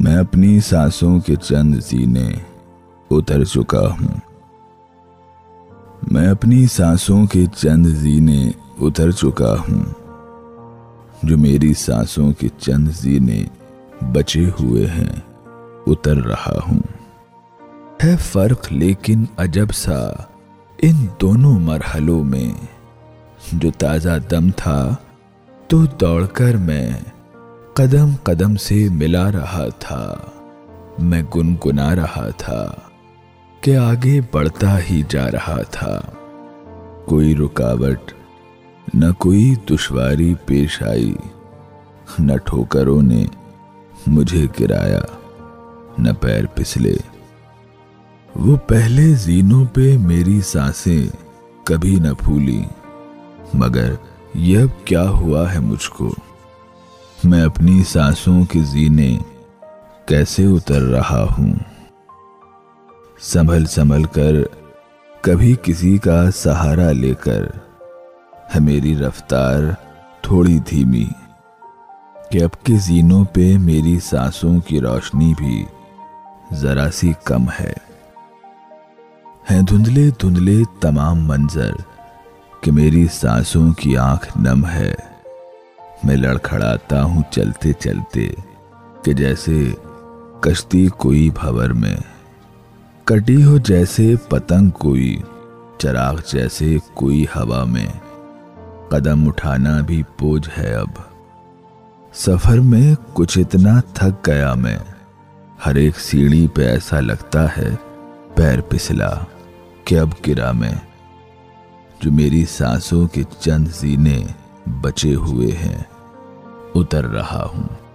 میں اپنی سانسوں کے چند زینے اتر چکا ہوں۔ میں اپنی سانسوں کے چند زینے اتر چکا ہوں۔ جو میری سانسوں کے چند زینے بچے ہوئے ہیں، اتر رہا ہوں۔ ہے فرق لیکن عجب سا ان دونوں مرحلوں میں، جو تازہ دم تھا تو دوڑ کر میں قدم قدم سے ملا رہا تھا۔ میں گنگنا رہا تھا کہ آگے بڑھتا ہی جا رہا تھا۔ کوئی رکاوٹ، نہ کوئی دشواری پیش آئی۔ نہ ٹھوکروں نے مجھے گرایا، نہ پیر پسلے وہ پہلے زینوں پہ میری سانسیں کبھی نہ پھولی مگر یہ اب کیا ہوا ہے مجھ کو؟ میں اپنی سانسوں کے زینے کیسے اتر رہا ہوں؟ سنبھل سنبھل کر کبھی کسی کا سہارا لے کر ہے میری رفتار تھوڑی دھیمی کہ اب کے زینوں پہ میری سانسوں کی روشنی بھی ذرا سی کم ہے۔ ہیں دھندلے دھندلے تمام منظر کہ میری سانسوں کی آنکھ نم ہے۔ میں لڑکھڑاتا ہوں چلتے چلتے کہ جیسے کشتی کوئی بھور میں۔ کٹی ہو جیسے پتنگ کوئی، چراغ جیسے کوئی ہوا میں۔ قدم اٹھانا بھی بوجھ ہے اب۔ سفر میں کچھ اتنا تھک گیا میں۔ ہر ایک سیڑھی پہ ایسا لگتا ہے پیر پسلا کہ اب گرا میں۔ جو میری سانسوں کے چند زینے بچے ہوئے ہیں۔ اتر رہا ہوں۔